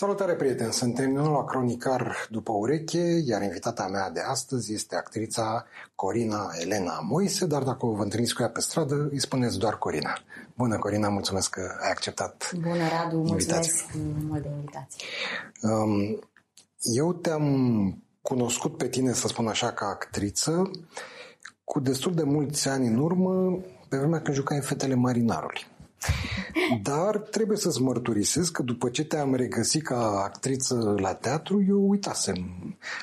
Salutare, prieteni! Suntem la Cronicar după ureche, iar invitata mea de astăzi este actrița Corina Elena Moise, dar dacă vă întâlniți cu ea pe stradă, îi spuneți doar Corina. Bună, Corina, mulțumesc că ai acceptat Bună, Radu, mulțumesc mult de invitație. Um, eu te-am cunoscut pe tine, să spun așa, ca actriță, cu destul de mulți ani în urmă, pe vremea când jucai în Fetele Marinarului. Dar trebuie să-ți mărturisesc că după ce te-am regăsit ca actriță la teatru, eu uitasem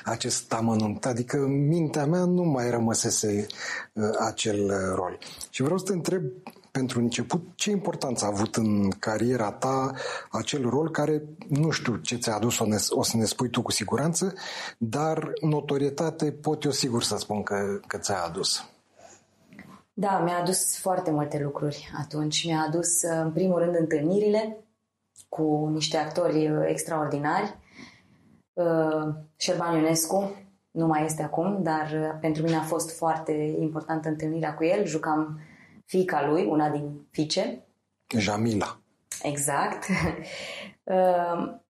acest amănunt. Adică mintea mea nu mai rămăsese uh, acel rol. Și vreau să te întreb pentru început, ce importanță a avut în cariera ta acel rol care, nu știu ce ți-a adus, o, ne, o să ne spui tu cu siguranță, dar notorietate pot eu sigur să spun că, că ți-a adus. Da, mi-a adus foarte multe lucruri atunci. Mi-a adus, în primul rând, întâlnirile cu niște actori extraordinari. Uh, Șerban Ionescu nu mai este acum, dar pentru mine a fost foarte importantă întâlnirea cu el. Jucam fica lui, una din fiice. Jamila. Exact.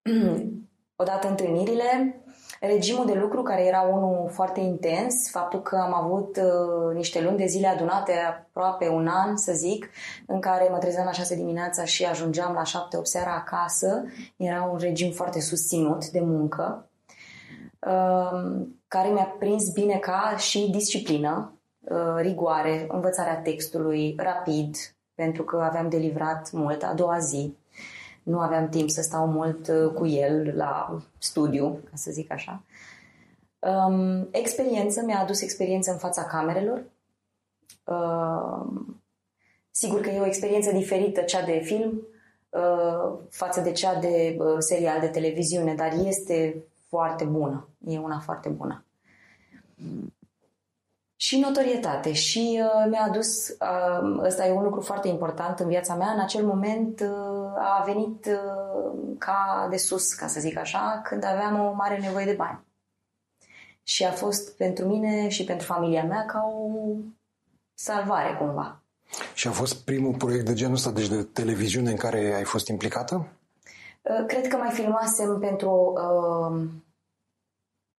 Uh, odată întâlnirile, regimul de lucru care era unul foarte intens, faptul că am avut uh, niște luni de zile adunate, aproape un an să zic, în care mă trezeam la 6 dimineața și ajungeam la 7-8 seara acasă, era un regim foarte susținut de muncă, uh, care mi-a prins bine ca și disciplină, uh, rigoare, învățarea textului rapid, pentru că aveam de livrat mult a doua zi nu aveam timp să stau mult uh, cu el la studiu, ca să zic așa. Um, experiență, mi-a adus experiență în fața camerelor. Um, sigur că e o experiență diferită, cea de film, uh, față de cea de uh, serial de televiziune, dar este foarte bună. E una foarte bună și notorietate și uh, mi-a adus, uh, ăsta e un lucru foarte important în viața mea, în acel moment uh, a venit uh, ca de sus, ca să zic așa, când aveam o mare nevoie de bani. Și a fost pentru mine și pentru familia mea ca o salvare cumva. Și a fost primul proiect de genul ăsta, deci de televiziune în care ai fost implicată? Uh, cred că mai filmasem pentru, uh,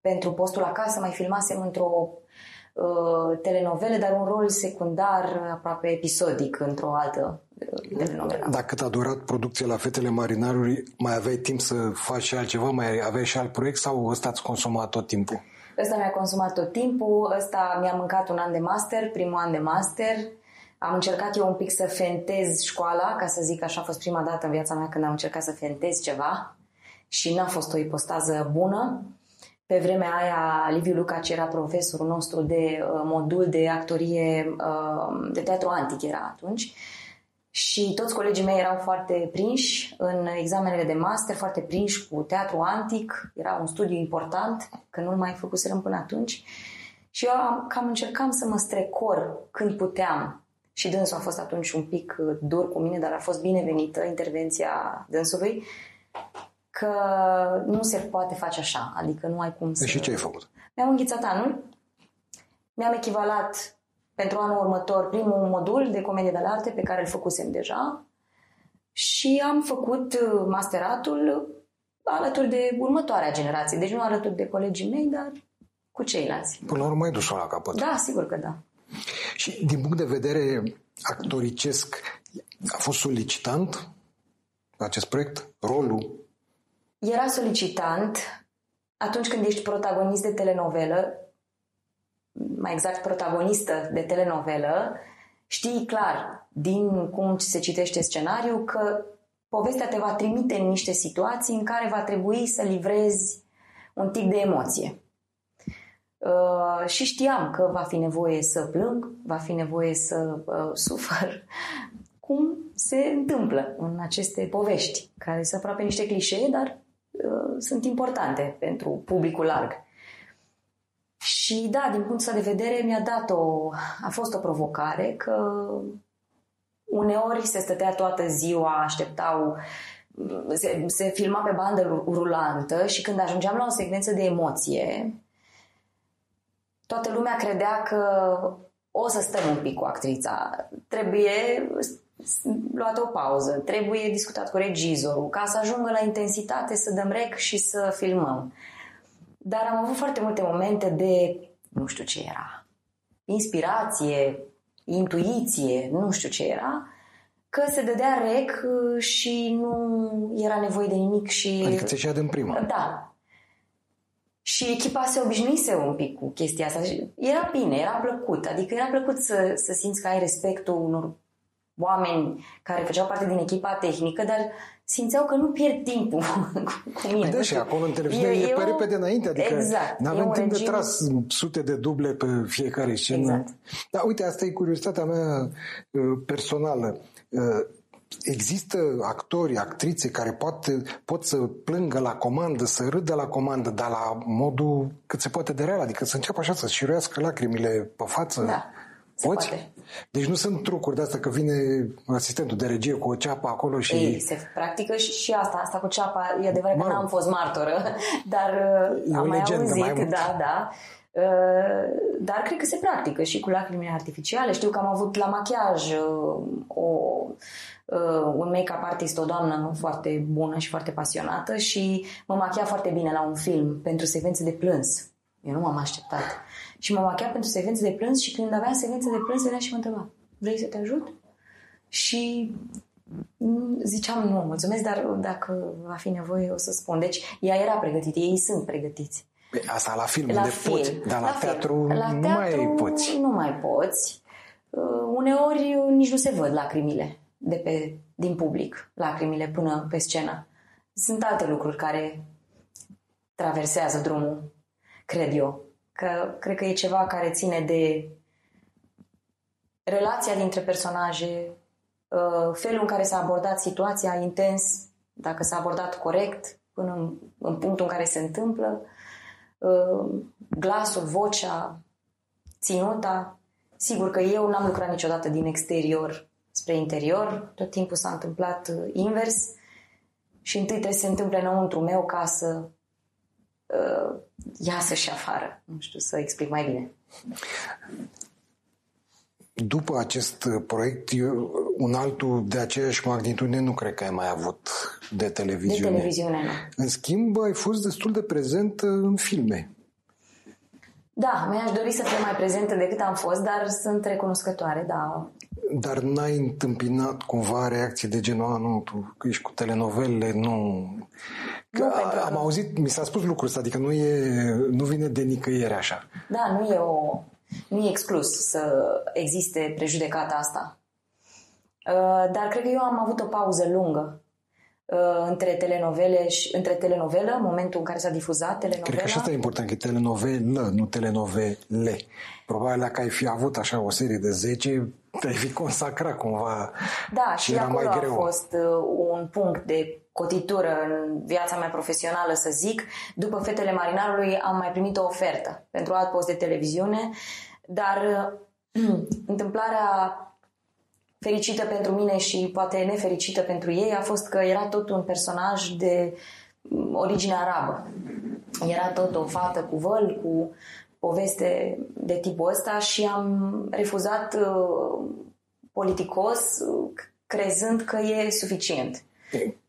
pentru postul acasă, mai filmasem într-o Uh, telenovele, dar un rol secundar, aproape episodic, într-o altă uh, telenovelă. Dacă cât a durat producția la Fetele Marinarului, mai aveai timp să faci și altceva? Mai aveai și alt proiect sau ăsta ți consumat tot timpul? Ăsta mi-a consumat tot timpul, ăsta mi-a mâncat un an de master, primul an de master. Am încercat eu un pic să fentez școala, ca să zic așa, a fost prima dată în viața mea când am încercat să fentez ceva și n-a fost o ipostază bună. Pe vremea aia, Liviu Lucaci era profesorul nostru de uh, modul de actorie, uh, de teatru antic era atunci. Și toți colegii mei erau foarte prinși în examenele de master, foarte prinși cu teatru antic. Era un studiu important, că nu-l mai făcuserăm până atunci. Și eu am, cam încercam să mă strecor când puteam. Și dânsul a fost atunci un pic uh, dur cu mine, dar a fost binevenită intervenția dânsului că nu se poate face așa, adică nu ai cum să... Și ce ai făcut? Mi-am înghițat anul, mi-am echivalat pentru anul următor primul modul de comedie de arte pe care îl făcusem deja și am făcut uh, masteratul alături de următoarea generație. Deci nu alături de colegii mei, dar cu ceilalți. Până la urmă ai dus-o la capăt. Da, sigur că da. Și din punct de vedere actoricesc, a fost solicitant acest proiect? Rolul? Era solicitant atunci când ești protagonist de telenovelă, mai exact protagonistă de telenovelă, știi clar din cum se citește scenariu că povestea te va trimite în niște situații în care va trebui să livrezi un tip de emoție. Uh, și știam că va fi nevoie să plâng, va fi nevoie să uh, sufăr, cum se întâmplă în aceste povești, care sunt aproape niște clișee, dar Uh, sunt importante pentru publicul larg. Și da, din punctul de vedere mi-a dat o, a fost o provocare că uneori se stătea toată ziua, așteptau, se, se filma pe bandă rulantă și când ajungeam la o secvență de emoție, toată lumea credea că o să stăm un pic cu actrița. Trebuie luat o pauză, trebuie discutat cu regizorul, ca să ajungă la intensitate să dăm rec și să filmăm. Dar am avut foarte multe momente de, nu știu ce era, inspirație, intuiție, nu știu ce era, că se dădea rec uh, și nu era nevoie de nimic și... Adică ți din prima. Da. Și echipa se obișnuise un pic cu chestia asta. Era bine, era plăcut. Adică era plăcut să, să simți că ai respectul unor oameni care făceau parte din echipa tehnică, dar simțeau că nu pierd timpul cu mine. Da, și acolo în televiziune e, e pe repede înainte, adică exact, nu avem timp regim... de tras sute de duble pe fiecare scenă. Exact. Dar uite, asta e curiozitatea mea uh, personală. Uh, există actori, actrițe care poate, pot să plângă la comandă, să râdă la comandă, dar la modul cât se poate de real, adică să înceapă așa să șiruiască lacrimile pe față. Da. Se Poți? poate. Deci nu sunt trucuri de asta că vine asistentul de regie cu o ceapă acolo și... Ei, se practică și asta, asta cu ceapa. E adevărat mă că n-am fost martoră, dar e am mai legendă, auzit, mai da, da. Uh, dar cred că se practică și cu lacrimile artificiale. Știu că am avut la machiaj uh, o, uh, un make-up artist, o doamnă foarte bună și foarte pasionată și mă machia foarte bine la un film pentru secvențe de plâns. Eu nu m-am așteptat. Și mă machia pentru secvențe de plâns și când aveam secvențe de plâns venea și mă întreba vrei să te ajut? Și ziceam nu, mulțumesc, dar dacă va fi nevoie o să spun. Deci ea era pregătită, ei sunt pregătiți. Păi asta la film, la unde film. poți, dar la, la teatru, la nu teatru mai poți. Nu mai poți. Uh, uneori nici nu se văd lacrimile de pe, din public, lacrimile până pe scenă. Sunt alte lucruri care traversează drumul, cred eu. Că cred că e ceva care ține de relația dintre personaje, uh, felul în care s-a abordat situația intens, dacă s-a abordat corect până în, în punctul în care se întâmplă, uh, glasul, vocea, ținuta. Sigur că eu n-am lucrat niciodată din exterior spre interior, tot timpul s-a întâmplat uh, invers și întâi trebuie să se întâmple înăuntru meu ca să uh, iasă și afară. Nu știu să explic mai bine. După acest proiect, eu, un altul de aceeași magnitudine nu cred că ai mai avut de televiziune. De televiziune, nu. În schimb, ai fost destul de prezent în filme. Da, mi-aș dori să fiu mai prezentă decât am fost, dar sunt recunoscătoare, da. Dar n-ai întâmpinat cumva reacții de genul, nu, tu că ești cu telenovelele, nu... Că nu a, am auzit, mi s-a spus lucrul ăsta, adică nu, e, nu vine de nicăieri așa. Da, nu e o... Nu e exclus să existe prejudecata asta. Uh, dar cred că eu am avut o pauză lungă uh, între telenovele și între telenovelă, momentul în care s-a difuzat telenovela. Cred că și asta e important, că e telenovelă, nu telenovele. Probabil dacă ai fi avut așa o serie de 10, te-ai fi consacrat cumva Da, și, și era acolo mai greu. a fost uh, un punct de cotitură în viața mea profesională, să zic. După Fetele Marinarului am mai primit o ofertă pentru alt post de televiziune, dar uh, întâmplarea fericită pentru mine și poate nefericită pentru ei a fost că era tot un personaj de mm, origine arabă. Era tot o fată cu văl, cu poveste de tipul ăsta și am refuzat uh, politicos uh, crezând că e suficient.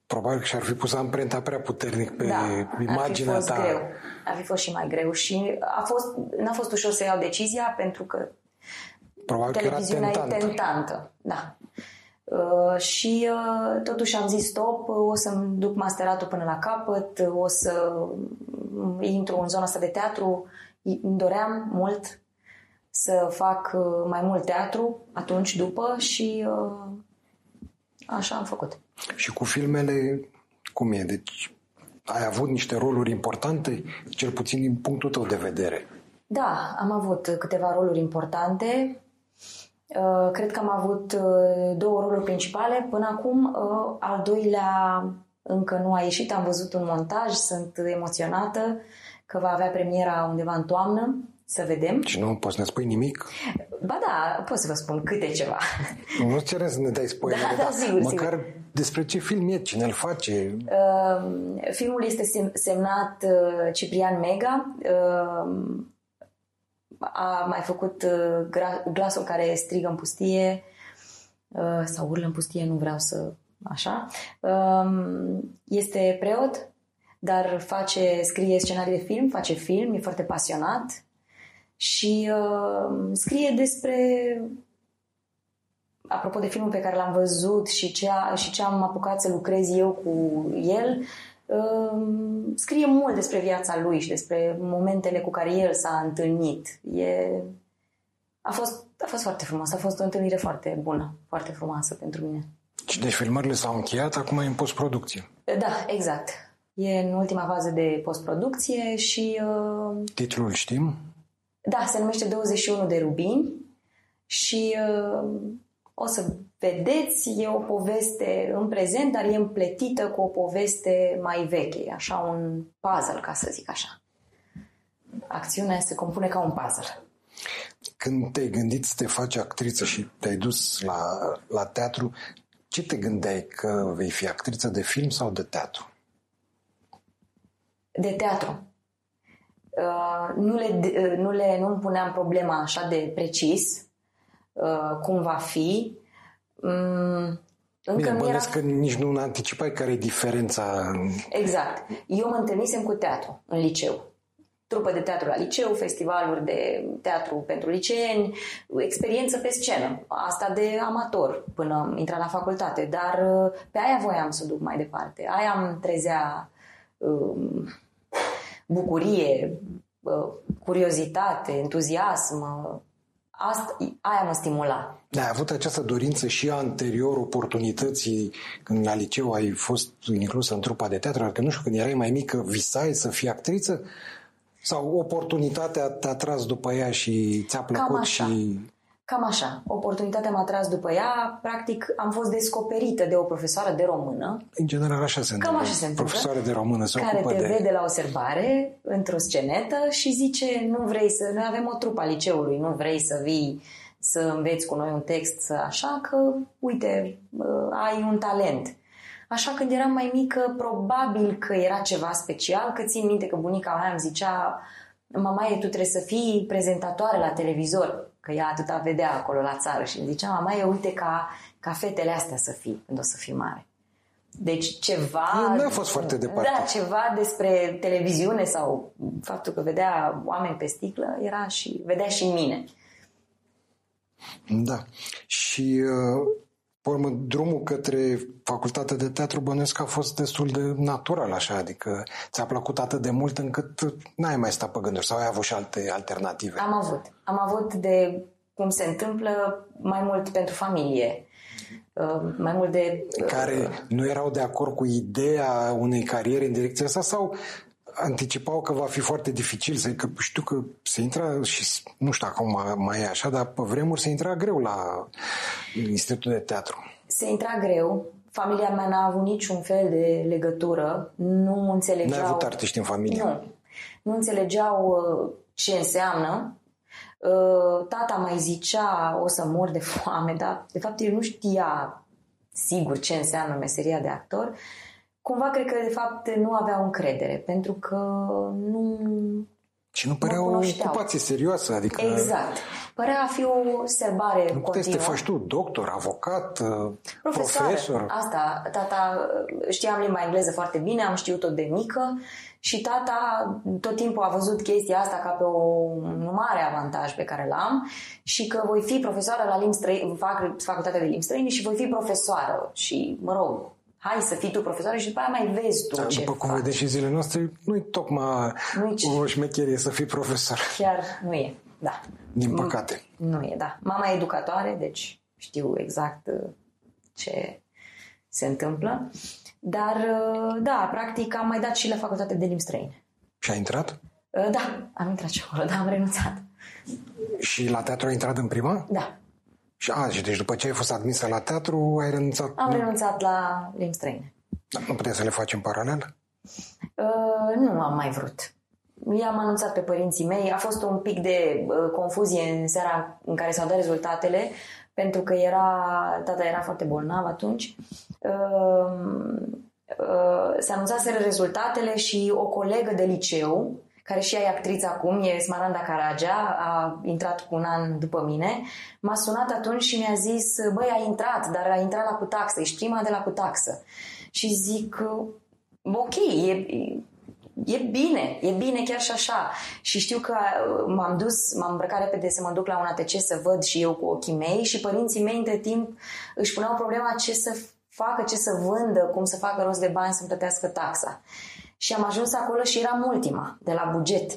Probabil că și-ar fi pus amprenta prea puternic pe da, imaginea ar fi fost ta. Greu. Ar fi fost și mai greu și a fost, n-a fost ușor să iau decizia pentru că Probabil televiziunea că era tentant. e tentantă. Da. Uh, și uh, totuși am zis stop, o să-mi duc masteratul până la capăt, o să intru în zona asta de teatru. Îmi doream mult să fac uh, mai mult teatru atunci după și uh, așa am făcut. Și cu filmele, cum e? Deci ai avut niște roluri importante, cel puțin din punctul tău de vedere. Da, am avut câteva roluri importante. Uh, Cred că am avut uh, două roluri principale. Până acum, uh, al doilea încă nu a ieșit. Am văzut un montaj, sunt emoționată că va avea premiera undeva în toamnă. Să vedem. Și nu poți să ne spui nimic? Ba da, pot să vă spun câte ceva. Nu cerem să ne dai spoiler, Da, da, dar sigur, măcar sigur. despre ce film e, cine îl face. Uh, filmul este sem- semnat uh, Ciprian Mega. Uh, a mai făcut uh, gra- glasul care strigă în pustie. uh, sau urlă în pustie, nu vreau să... Așa. Um, este preot, dar face, scrie scenarii de film, face film, e foarte pasionat și uh, scrie despre apropo de filmul pe care l-am văzut și ce, a, și ce am apucat să lucrez eu cu el, uh, scrie mult despre viața lui și despre momentele cu care el s-a întâlnit. E, a, fost, a fost foarte frumos, a fost o întâlnire foarte bună, foarte frumoasă pentru mine. Deci filmările s-au încheiat, acum e în postproducție. Da, exact. E în ultima fază de postproducție și... Uh, Titlul știm? Da, se numește 21 de rubini și uh, o să vedeți, e o poveste în prezent, dar e împletită cu o poveste mai veche, așa un puzzle, ca să zic așa. Acțiunea se compune ca un puzzle. Când te-ai gândit să te faci actriță și te-ai dus la, la teatru, ce te gândeai că vei fi actriță de film sau de teatru? De teatru. Uh, nu, le, uh, nu, le, nu îmi puneam problema așa de precis uh, cum va fi. Um, încă Bine, era... că nici nu anticipai care e diferența. Exact. Eu mă întâlnisem cu teatru în liceu. Trupă de teatru la liceu, festivaluri de teatru pentru liceeni, experiență pe scenă, asta de amator până intra la facultate, dar pe aia voiam să duc mai departe. Aia am trezea um, bucurie, curiozitate, entuziasm, asta, aia mă stimula. Da, ai avut această dorință și anterior oportunității când la liceu ai fost inclusă în trupa de teatru, că nu știu, când erai mai mică, visai să fii actriță? Sau oportunitatea te-a tras după ea și ți-a plăcut și... Cam așa. Oportunitatea m-a tras după ea. Practic, am fost descoperită de o profesoară de română. În general, așa se întâmplă. Cam așa se întâmplă. Profesoară de română se care ocupă te de... vede la o serbare, într-o scenetă și zice, nu vrei să... Noi avem o trupă a liceului, nu vrei să vii să înveți cu noi un text, să așa că, uite, ai un talent. Așa când eram mai mică, probabil că era ceva special, că țin minte că bunica mea îmi zicea mamaie, tu trebuie să fii prezentatoare la televizor, că ea atâta vedea acolo la țară și îmi zicea, mamaie, uite ca, ca fetele astea să fii când o să fii mare. Deci ceva... Nu a fost foarte departe. Da, ceva despre televiziune sau faptul că vedea oameni pe sticlă era și vedea și în mine. Da. Și uh, pe urmă, drumul către facultatea de teatru bănuiesc a fost destul de natural, așa, adică ți-a plăcut atât de mult încât n-ai mai stat pe gânduri sau ai avut și alte alternative? Am avut. Am avut de cum se întâmplă mai mult pentru familie. Uh, mai mult de... Uh, Care nu erau de acord cu ideea unei cariere în direcția asta sau anticipau că va fi foarte dificil, să, că știu că se intra și nu știu acum mai e așa, dar pe vremuri se intra greu la Institutul de Teatru. Se intra greu, familia mea n-a avut niciun fel de legătură, nu înțelegeau... N-ai avut artiști în familie? Nu. Nu înțelegeau uh, ce înseamnă. Uh, tata mai zicea o să mor de foame, dar de fapt el nu știa sigur ce înseamnă meseria de actor cumva cred că de fapt nu aveau încredere, pentru că nu și nu părea o ocupație serioasă, adică... Exact. Părea a fi o serbare Nu puteai să te faci tu doctor, avocat, uh, Profesoară. profesor. Asta, tata, știam limba engleză foarte bine, am știut-o de mică și tata tot timpul a văzut chestia asta ca pe o, un mare avantaj pe care l-am și că voi fi profesoară la limbi străine, fac facultatea de limbi străine și voi fi profesoară și, mă rog, hai să fii tu profesoară și după aia mai vezi tu da, ce După cum vedeți și zilele noastre, nu-i tocmai nu o șmecherie să fii profesor. Chiar nu e, da. Din păcate. Nu, nu e, da. Mama e educatoare, deci știu exact uh, ce se întâmplă. Dar, uh, da, practic am mai dat și la facultate de limbi străine. Și a intrat? Uh, da, am intrat și acolo, dar am renunțat. Și la teatru ai intrat în prima? Da. Și, a, și deci după ce ai fost admisă la teatru, ai renunțat? Am renunțat la limbi străine. Dar nu puteai să le faci în paralel? Uh, nu am mai vrut. I-am anunțat pe părinții mei. A fost un pic de uh, confuzie în seara în care s-au dat rezultatele, pentru că era, tata era foarte bolnav atunci. Uh, uh, se anunțaseră rezultatele și o colegă de liceu care și ea e actriță acum, e Smaranda Caragea, a intrat cu un an după mine, m-a sunat atunci și mi-a zis, băi, a intrat, dar a intrat la cutaxă, ești prima de la cutaxă. Și zic, ok, e, e bine, e bine chiar și așa. Și știu că m-am dus, m-am îmbrăcat repede să mă duc la un ATC să văd și eu cu ochii mei și părinții mei între timp își puneau problema ce să facă, ce să vândă, cum să facă rost de bani să-mi plătească taxa. Și am ajuns acolo și eram ultima, de la buget.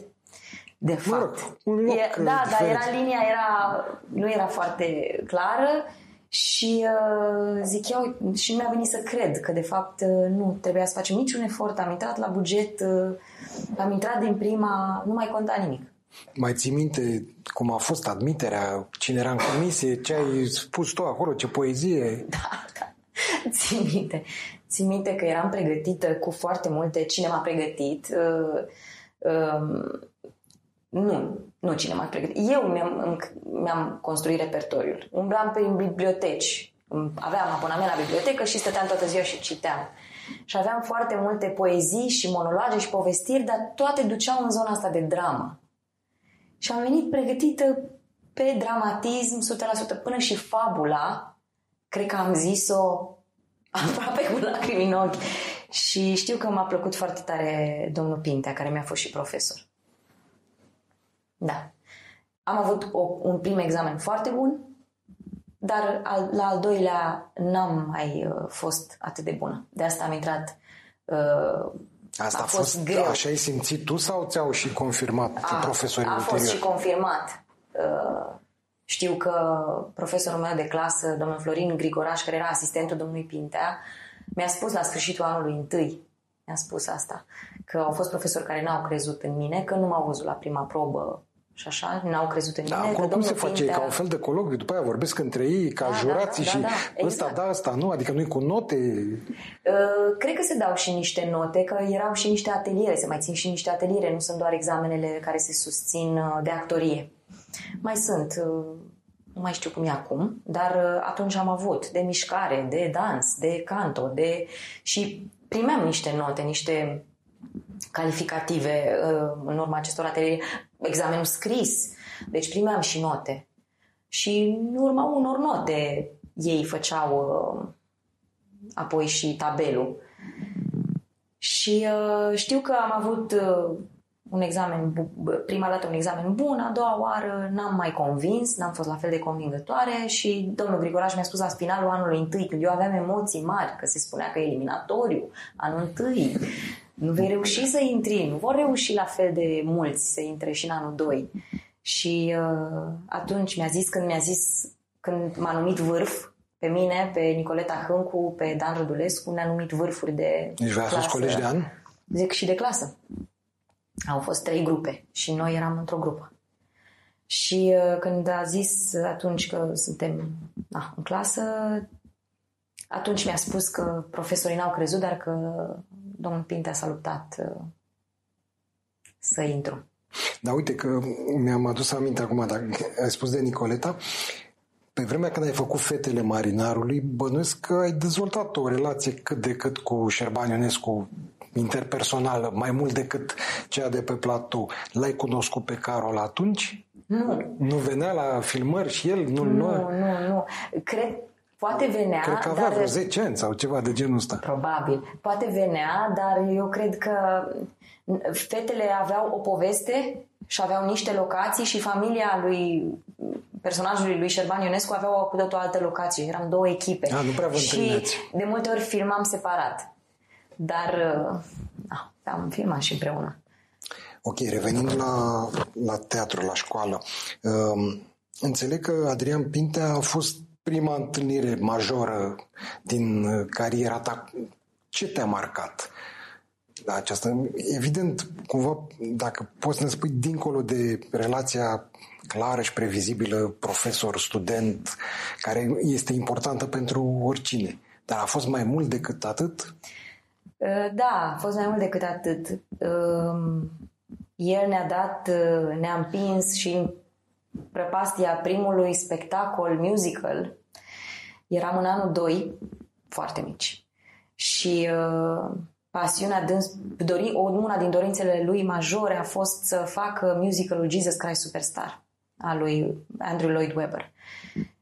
De fapt. un loc e, da, diferit. dar era linia, era, nu era foarte clară și uh, zic eu, și nu mi-a venit să cred că de fapt uh, nu trebuia să facem niciun efort. Am intrat la buget, uh, am intrat din prima, nu mai conta nimic. Mai ții minte cum a fost admiterea, cine era în comisie, ce ai spus tu acolo, ce poezie? Da, da. Țin minte. Țin minte că eram pregătită cu foarte multe. Cine m-a pregătit? Uh, uh, nu, nu cine m-a pregătit. Eu mi-am, mi-am construit repertoriul. Umblam prin biblioteci. Aveam abonament la bibliotecă și stăteam toată ziua și citeam. Și aveam foarte multe poezii și monologe și povestiri, dar toate duceau în zona asta de dramă. Și am venit pregătită pe dramatism 100%, până și fabula, cred că am zis-o aproape cu lacrimi în ochi. Și știu că m-a plăcut foarte tare domnul Pintea, care mi-a fost și profesor. Da. Am avut o, un prim examen foarte bun, dar al, la al doilea n-am mai uh, fost atât de bună. De asta am intrat. Uh, Asta a, a fost, fost greu. așa ai simțit tu sau ți-au și confirmat a, profesorii a fost ulterior? și confirmat. Uh, știu că profesorul meu de clasă, domnul Florin Grigoraș, care era asistentul domnului Pintea, mi-a spus la sfârșitul anului întâi, mi-a spus asta, că au fost profesori care n-au crezut în mine, că nu m-au văzut la prima probă și așa, n-au crezut în Da, mine. acolo că cum se domnul face? Pintea... Ca un fel de cologiu, după aia vorbesc între ei, ca Da, jurații da, da, și da, ăsta exact. da, ăsta nu, adică nu-i cu note. Uh, cred că se dau și niște note, că erau și niște ateliere, se mai țin și niște ateliere, nu sunt doar examenele care se susțin uh, de actorie. Mai sunt, uh, nu mai știu cum e acum, dar uh, atunci am avut de mișcare, de dans, de canto, de... și primeam niște note, niște calificative uh, în urma acestor ateliere, examenul scris, deci primeam și note. Și în urma unor note ei făceau uh, apoi și tabelul. Și uh, știu că am avut uh, un examen, bu- prima dată un examen bun, a doua oară n-am mai convins, n-am fost la fel de convingătoare și domnul Grigoraș mi-a spus la finalul anului întâi, când eu aveam emoții mari, că se spunea că e eliminatoriu, anul întâi, nu vei reuși să intri, nu vor reuși la fel de mulți să intre și în anul 2. Și uh, atunci mi-a zis, când mi-a zis, când m-a numit vârf, pe mine, pe Nicoleta Hâncu, pe Dan Rădulescu, ne-a numit vârfuri de Deci voi ați fost clasă. colegi de an? Zic și de clasă. Au fost trei grupe și noi eram într-o grupă. Și uh, când a zis atunci că suntem na, în clasă, atunci mi-a spus că profesorii n-au crezut, dar că domnul Pintea s-a luptat uh, să intru. Dar uite că mi-am adus aminte acum, dacă ai spus de Nicoleta, pe vremea când ai făcut Fetele Marinarului, bănuiesc că ai dezvoltat o relație cât de cât cu Șerban Ionescu interpersonală, mai mult decât cea de pe platou. L-ai cunoscut pe Carol atunci? Nu, Nu venea la filmări și el? Nu, nu, nu, nu. Cred, poate venea, Cred că avea dar... vreo 10 ani sau ceva de genul ăsta. Probabil. Poate venea, dar eu cred că fetele aveau o poveste și aveau niște locații și familia lui personajului lui Șerban Ionescu avea o cu totul altă locație. Eram două echipe. A, nu prea vă și întâlneați. de multe ori filmam separat. Dar uh, am filmat și împreună. Ok, revenind la, la teatru, la școală. Um, înțeleg că Adrian Pintea a fost prima întâlnire majoră din uh, cariera ta. Ce te-a marcat? La aceasta, evident, cumva, dacă poți să ne spui dincolo de relația clară și previzibilă profesor-student, care este importantă pentru oricine. Dar a fost mai mult decât atât? Uh, Da, a fost mai mult decât atât. Um, El ne-a dat, uh, ne-a împins și în prăpastia primului spectacol musical. Eram în anul 2, foarte mici. Și uh, pasiunea dâns, dori, una din dorințele lui majore a fost să facă musicalul Jesus Christ Superstar al lui Andrew Lloyd Webber.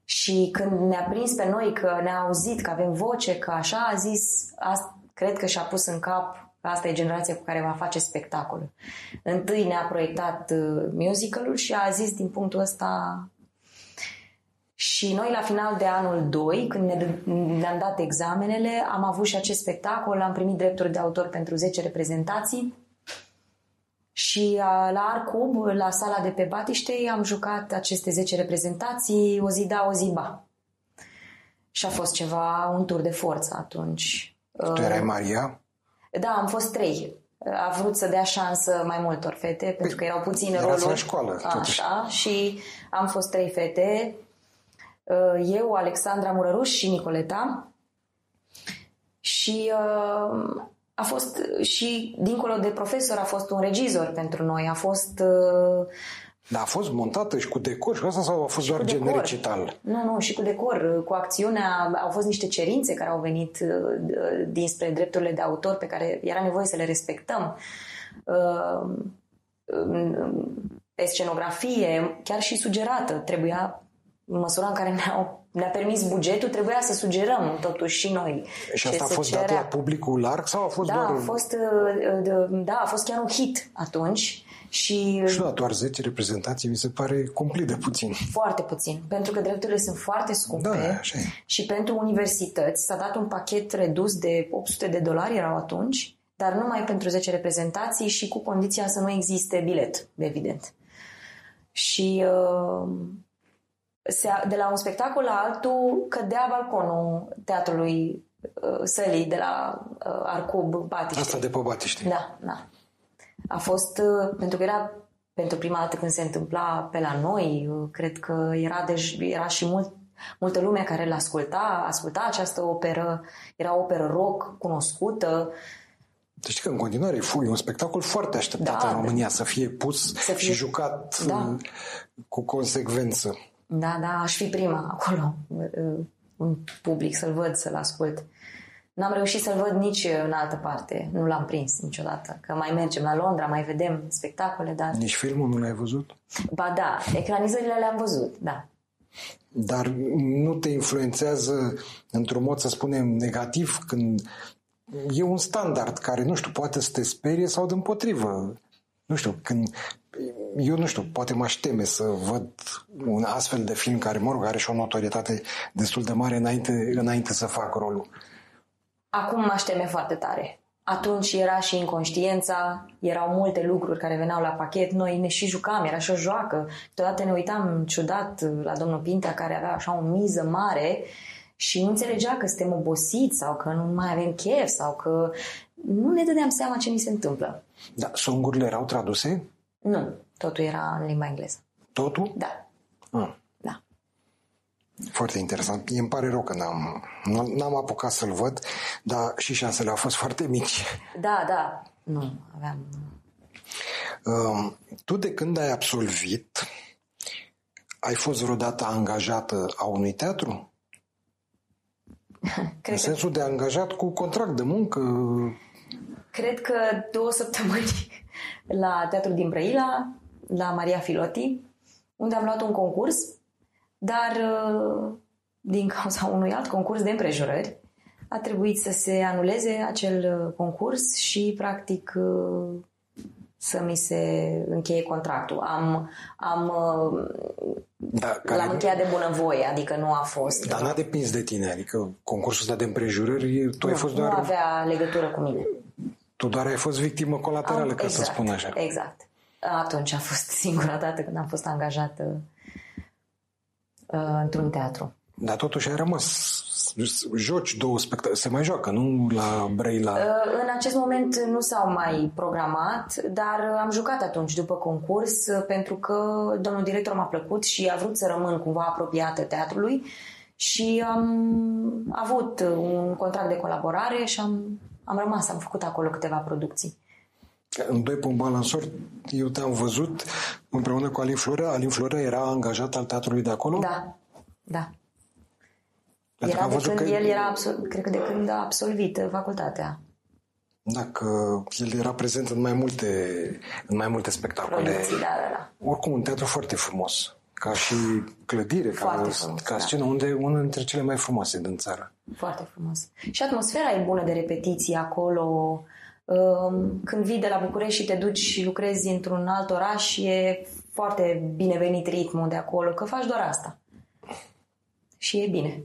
Și când ne-a prins pe noi că ne-a auzit că avem voce, că așa a zis, a, cred că și-a pus în cap Asta e generația cu care va face spectacolul. Întâi ne-a proiectat uh, musicalul și a zis din punctul ăsta și noi la final de anul 2, când ne-am dat examenele, am avut și acest spectacol, am primit drepturi de autor pentru 10 reprezentații și la Arcub, la sala de pe Batiștei, am jucat aceste 10 reprezentații o zi da, o zi ba. Și a fost ceva, un tur de forță atunci. Tu erai Maria? Da, am fost trei. A vrut să dea șansă mai multor fete, pentru păi, că erau puține roluri. la școală, totuși. Așa, și am fost trei fete. Uh, eu, Alexandra Murăruș și Nicoleta. Și uh, a fost și dincolo de profesor a fost un regizor pentru noi. A fost uh, dar a fost montată și cu decor și asta sau a fost și doar gen recital? Nu, nu, și cu decor, cu acțiunea. Au fost niște cerințe care au venit dinspre drepturile de autor pe care era nevoie să le respectăm. Pe scenografie, chiar și sugerată, trebuia în măsura în care ne-au, ne-a permis bugetul, trebuia să sugerăm totuși și noi. Și asta a fost cerea. dat la publicul larg sau a fost da, doar... A fost, uh, da, a fost chiar un hit atunci. Și, și la doar 10 reprezentații mi se pare cumplit de puțin. Foarte puțin, pentru că drepturile sunt foarte scumpe da, așa e. și pentru universități s-a dat un pachet redus de 800 de dolari erau atunci, dar numai pentru 10 reprezentații și cu condiția să nu existe bilet, evident. Și uh, de la un spectacol la altul cădea balconul teatrului uh, sălii de la uh, Arcub Batiște. Asta de pe Batiște. Da, da. A fost, uh, pentru că era pentru prima dată când se întâmpla pe la noi, cred că era, deci, era și mult, multă lume care l asculta, asculta această operă, era o operă rock cunoscută, deci că în continuare e un spectacol foarte așteptat da, în România să fie pus să fie, și jucat da. cu consecvență. Da, da, aș fi prima acolo, un public să-l văd, să-l ascult. N-am reușit să-l văd nici în altă parte, nu l-am prins niciodată. Că mai mergem la Londra, mai vedem spectacole, dar... Nici filmul nu l-ai văzut? Ba da, ecranizările le-am văzut, da. Dar nu te influențează într-un mod, să spunem, negativ când e un standard care, nu știu, poate să te sperie sau de împotrivă. Nu știu, când eu nu știu, poate mă teme să văd un astfel de film care, mă rog, are și o notorietate destul de mare înainte, înainte să fac rolul. Acum mă teme foarte tare. Atunci era și inconștiența, erau multe lucruri care veneau la pachet, noi ne și jucam, era și o joacă. Deodată ne uitam ciudat la domnul Pintea care avea așa o miză mare și nu înțelegea că suntem obosiți sau că nu mai avem chef sau că nu ne dădeam seama ce ni se întâmplă. Da, songurile erau traduse? Nu, totul era în limba engleză. Totul? Da. Ah. Da. Foarte interesant. Îmi pare rău că n-am, n-am apucat să-l văd, dar și șansele au fost foarte mici. Da, da. Nu, aveam... Uh, tu de când ai absolvit, ai fost vreodată angajată a unui teatru? Cred în sensul că... de angajat cu contract de muncă? Cred că două săptămâni la Teatrul din Brăila, la Maria Filoti, unde am luat un concurs, dar uh, din cauza unui alt concurs de împrejurări, a trebuit să se anuleze acel uh, concurs și, practic, uh, să mi se încheie contractul. Am, am da, care... l-am încheiat de bunăvoie, adică nu a fost. Dar n-a depins de tine, adică concursul ăsta de împrejurări, tu nu, ai fost doar... Nu avea legătură cu mine. Tu doar ai fost victimă colaterală, am, ca exact, să spun așa. Exact. Atunci a fost singura dată când am fost angajată uh, într-un teatru. Dar totuși ai rămas joci două spectacole, se mai joacă, nu la Brăila? Uh, în acest moment nu s-au mai programat, dar am jucat atunci după concurs pentru că domnul director m-a plăcut și a vrut să rămân cumva apropiată teatrului și am avut un contract de colaborare și am am rămas, am făcut acolo câteva producții. În doi pe un balansor, eu te-am văzut împreună cu Alin Florea. Alin Florea era angajat al teatrului de acolo? Da, da. Pentru era de când că... el era, absol- cred că de când a absolvit facultatea. Dacă el era prezent în mai multe, în mai multe spectacole. Producții, da, da, da. Oricum, un teatru foarte frumos. Ca și clădire, ca, Foarte frumos, ca da. scenă, unde una dintre cele mai frumoase din țară. Foarte frumos. Și atmosfera e bună de repetiție acolo. Um, Când vii de la București și te duci și lucrezi într-un alt oraș, e foarte binevenit ritmul de acolo, că faci doar asta. Și e bine.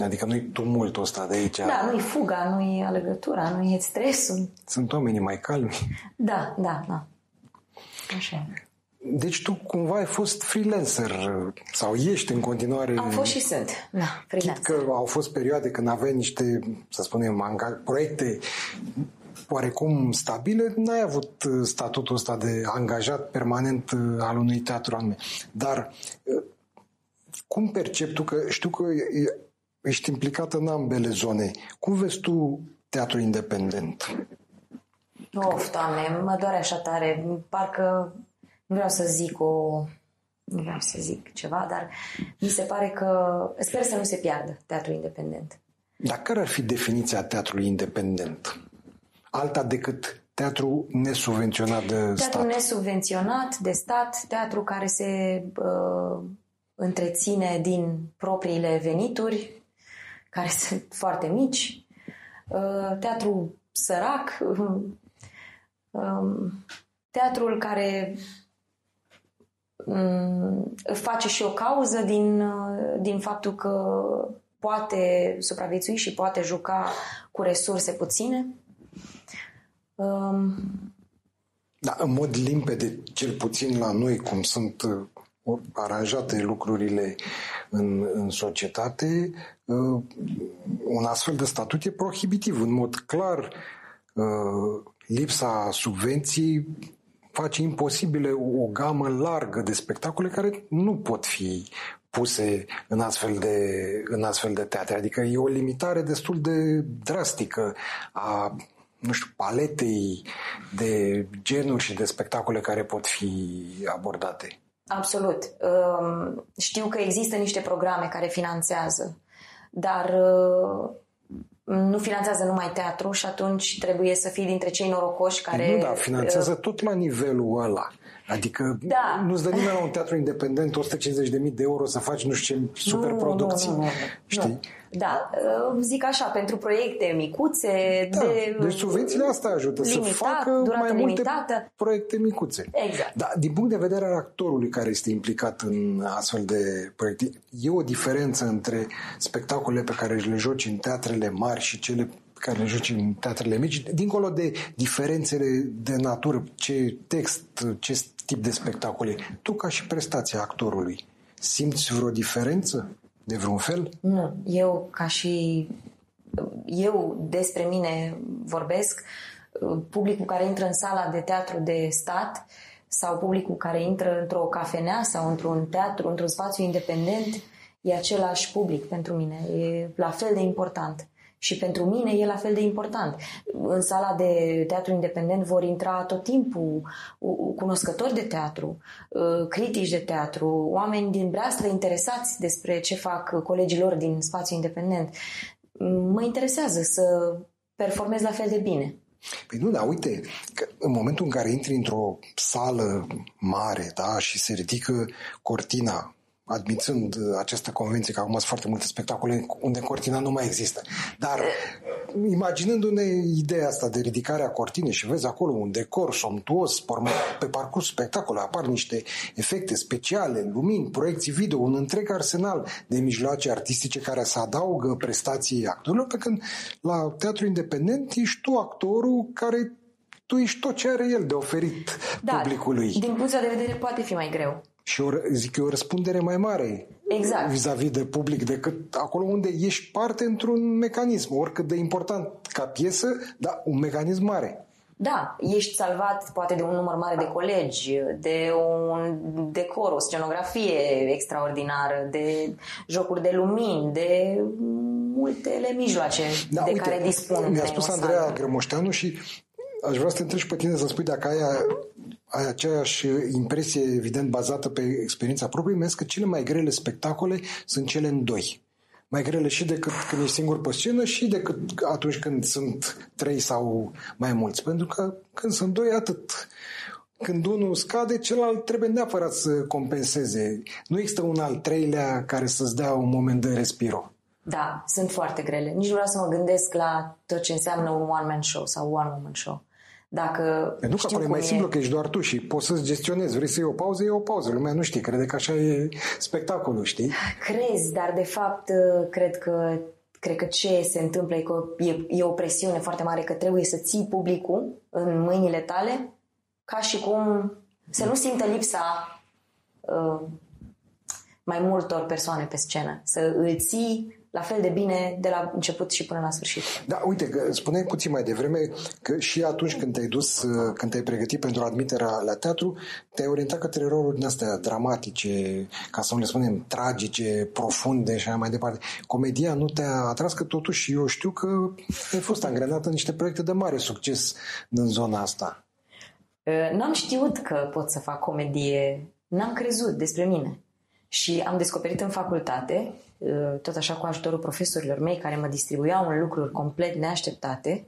Adică nu-i tumultul ăsta de aici. Da, nu-i fuga, nu-i alegătura, nu-i stresul. Sunt oamenii mai calmi. Da, da, da. Așa. e. Deci tu cumva ai fost freelancer sau ești în continuare... Am fost și sunt, da, Chit freelance. că au fost perioade când aveai niște, să spunem, anga- proiecte oarecum stabile, n-ai avut uh, statutul ăsta de angajat permanent uh, al unui teatru anume. Dar uh, cum percepi tu, că știu că e- ești implicat în ambele zone, cum vezi tu teatru independent? Of, doamne, mă doare așa tare. Parcă nu vreau să zic o... Nu vreau să zic ceva, dar mi se pare că... Sper să nu se piardă teatrul independent. Dar care ar fi definiția teatrului independent? Alta decât teatru nesubvenționat de Teatru stat. nesubvenționat de stat, teatru care se uh, întreține din propriile venituri, care sunt foarte mici, uh, teatru sărac, uh, um, teatrul care um, face și o cauză din, uh, din faptul că poate supraviețui și poate juca cu resurse puține. Um, Da, în mod limpede, cel puțin la noi, cum sunt uh, aranjate lucrurile în, în societate, uh, un astfel de statut e prohibitiv. În mod clar, uh, lipsa subvenții face imposibile o gamă largă de spectacole care nu pot fi puse în astfel de, în astfel de teatre. Adică e o limitare destul de drastică a nu știu, paletei de genuri și de spectacole care pot fi abordate. Absolut. Um, Știu că există niște programe care finanțează, dar uh, nu finanțează numai teatru și atunci trebuie să fii dintre cei norocoși care... nu, da, finanțează tot la nivelul ăla. Adică Da. nu-ți dă nimeni la un teatru independent 150.000 de euro să faci nu știu ce superproducții. Nu, nu, nu, nu. Știi? Nu. Da, uh, zic așa, pentru proiecte micuțe, Da, de deci subvențiile astea ajută limitat, să facă durată mai multe limitată. proiecte micuțe. Exact. Da, din punct de vedere al actorului care este implicat în astfel de proiecte, e o diferență între spectacolele pe care le joci în teatrele mari și cele pe care le joci în teatrele mici, dincolo de diferențele de natură, ce text, ce tip de spectacole, tu ca și prestația actorului, simți vreo diferență de vreun fel? Nu, eu ca și eu despre mine vorbesc, publicul care intră în sala de teatru de stat sau publicul care intră într-o cafenea sau într-un teatru, într-un spațiu independent, e același public pentru mine, e la fel de important. Și pentru mine e la fel de important. În sala de teatru independent vor intra tot timpul cunoscători de teatru, critici de teatru, oameni din breaslă interesați despre ce fac colegii lor din spațiu independent. Mă interesează să performez la fel de bine. Păi nu, dar uite, că în momentul în care intri într-o sală mare da, și se ridică cortina, admițând această convenție că acum sunt foarte multe spectacole unde cortina nu mai există. Dar imaginându-ne ideea asta de ridicare a cortinei și vezi acolo un decor somptuos, pe parcursul spectacolului apar niște efecte speciale, lumini, proiecții video, un întreg arsenal de mijloace artistice care se adaugă prestației actorilor, pe când la teatru independent ești tu actorul care tu ești tot ce are el de oferit da, publicului. din punctul de vedere poate fi mai greu. Și o, zic eu, o răspundere mai mare exact. vis-a-vis de public decât acolo unde ești parte într-un mecanism, oricât de important ca piesă, dar un mecanism mare. Da, ești salvat poate de un număr mare de colegi, de un decor, o scenografie extraordinară, de jocuri de lumini, de multele mijloace da, de uite, care dispun. Mi-a spus Andreea Grămoșteanu și aș vrea să te întreb și pe tine să spui dacă ai, ai aceeași impresie, evident, bazată pe experiența proprie, mi că cele mai grele spectacole sunt cele în doi. mai grele și decât când ești singur pe scenă și decât atunci când sunt trei sau mai mulți. Pentru că când sunt doi, atât. Când unul scade, celălalt trebuie neapărat să compenseze. Nu există un al treilea care să-ți dea un moment de respiro. Da, sunt foarte grele. Nici nu vreau să mă gândesc la tot ce înseamnă un one-man show sau one-woman show. Dacă Pentru că acolo e mai e... simplu că ești doar tu și poți să-ți gestionezi. Vrei să iei o pauză, iei o pauză. Lumea nu știe, crede că așa e spectacolul, știi? Crezi, dar de fapt cred că cred că ce se întâmplă e că e, e o presiune foarte mare că trebuie să ții publicul în mâinile tale ca și cum să nu simtă lipsa uh, mai multor persoane pe scenă. Să îl ții la fel de bine de la început și până la sfârșit. Da, uite, spuneai puțin mai devreme că și atunci când te-ai dus, uh, când te-ai pregătit pentru admiterea la teatru, te-ai orientat către roluri din astea dramatice, ca să nu le spunem tragice, profunde și așa mai departe. Comedia nu te-a atras că totuși eu știu că ai fost angrenat în niște proiecte de mare succes în zona asta. Uh, n-am știut că pot să fac comedie, n-am crezut despre mine. Și am descoperit în facultate, uh, tot așa cu ajutorul profesorilor mei care mă distribuiau în lucruri complet neașteptate,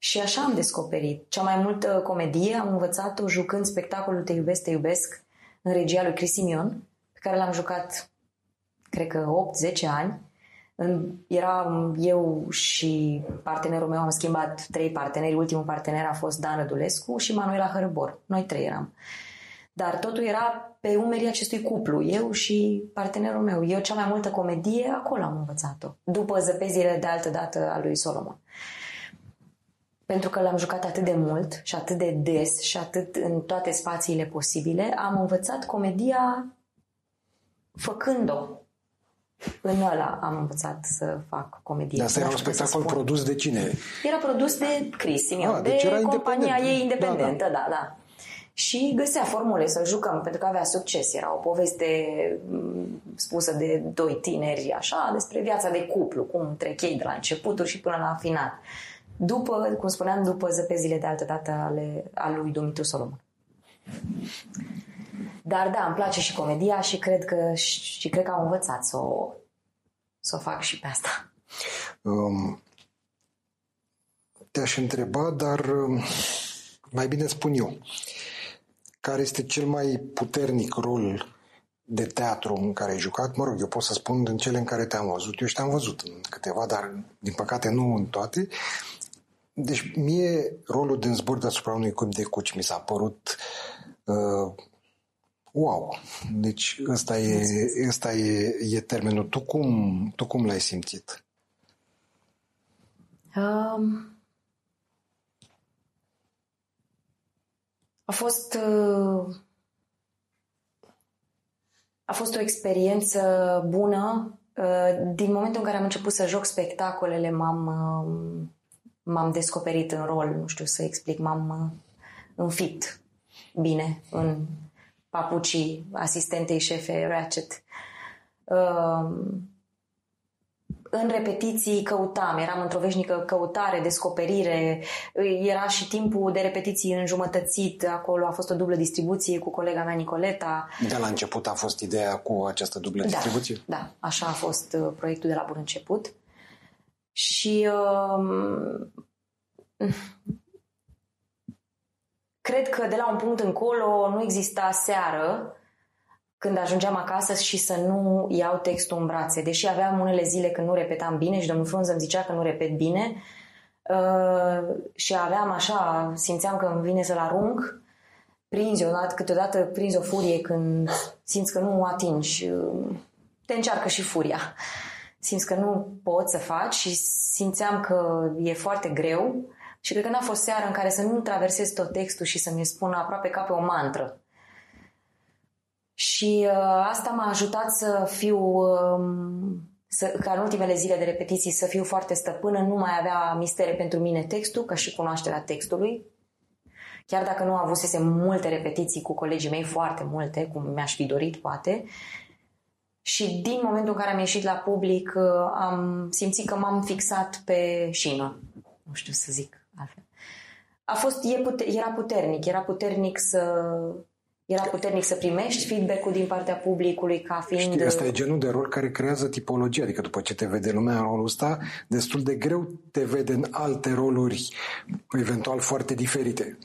și așa am descoperit. Cea mai multă comedie am învățat-o jucând spectacolul Te iubesc, te iubesc în regia lui Chris Simion, pe care l-am jucat, cred că 8-10 ani. Era eu și partenerul meu, am schimbat trei parteneri. Ultimul partener a fost Dan Rădulescu și Manuela Hărăbor. Noi trei eram. Dar totul era pe umerii acestui cuplu, eu și partenerul meu. Eu cea mai multă comedie acolo am învățat-o, după zăpezile de altă dată a lui Solomon. Pentru că l-am jucat atât de mult și atât de des și atât în toate spațiile posibile, am învățat comedia făcând-o. În ăla am învățat să fac comedie. Asta era un spectacol produs de cine? Era produs de Chris Simion, ah, deci de compania ei independentă, da, da. da, da și găsea formule să jucăm pentru că avea succes. Era o poveste mm, spusă de doi tineri așa despre viața de cuplu, cum trec ei de la începutul și până la final. După, cum spuneam, după zăpezile de altă dată ale, al lui Dumitru Solomon. Dar da, îmi place și comedia și cred că, și cred că am învățat să o, să o fac și pe asta. Um, te-aș întreba, dar um, mai bine spun eu. Uh, care este cel mai puternic rol de teatru în care ai jucat? Mă rog, eu pot să spun în cele în care te-am văzut. Eu și te-am văzut în câteva, dar din păcate nu în toate. Deci mie rolul din zbor deasupra unui cuib de cuci mi s-a părut uh, wow. Deci ăsta e, ăsta e, e termenul. Tu cum, tu cum l-ai simțit? Um, A fost uh, a fost o experiență bună. Uh, din momentul în care am început să joc spectacolele, m-am, uh, m-am descoperit în rol, nu știu să explic, m-am înfipt bine în papucii asistentei șefe Ratchet în repetiții căutam, eram într-o veșnică căutare, descoperire, era și timpul de repetiții înjumătățit, acolo a fost o dublă distribuție cu colega mea Nicoleta. De la început a fost ideea cu această dublă da, distribuție? Da, așa a fost uh, proiectul de la bun început. Și uh, cred că de la un punct încolo nu exista seară când ajungeam acasă și să nu iau textul în brațe. Deși aveam unele zile când nu repetam bine și domnul Frunză îmi zicea că nu repet bine uh, și aveam așa, simțeam că îmi vine să-l arunc, prinzi o dată, câteodată prinzi o furie când simți că nu atingi, uh, te încearcă și furia. Simți că nu poți să faci și simțeam că e foarte greu și cred că n-a fost seară în care să nu traversez tot textul și să mi spună aproape ca pe o mantră și uh, asta m-a ajutat să fiu, uh, să, ca în ultimele zile de repetiții, să fiu foarte stăpână, nu mai avea mistere pentru mine textul, ca și cunoașterea textului. Chiar dacă nu avusese multe repetiții cu colegii mei, foarte multe, cum mi-aș fi dorit, poate. Și din momentul în care am ieșit la public, uh, am simțit că m-am fixat pe șină. Nu știu să zic altfel. A fost, e pute, era puternic, era puternic să Era puternic să primești feedback-ul din partea publicului ca fiind... Știi, asta e genul de rol care creează tipologie, adică după ce te vede lumea în rolul ăsta, destul de greu te vede în alte roluri, eventual foarte diferite.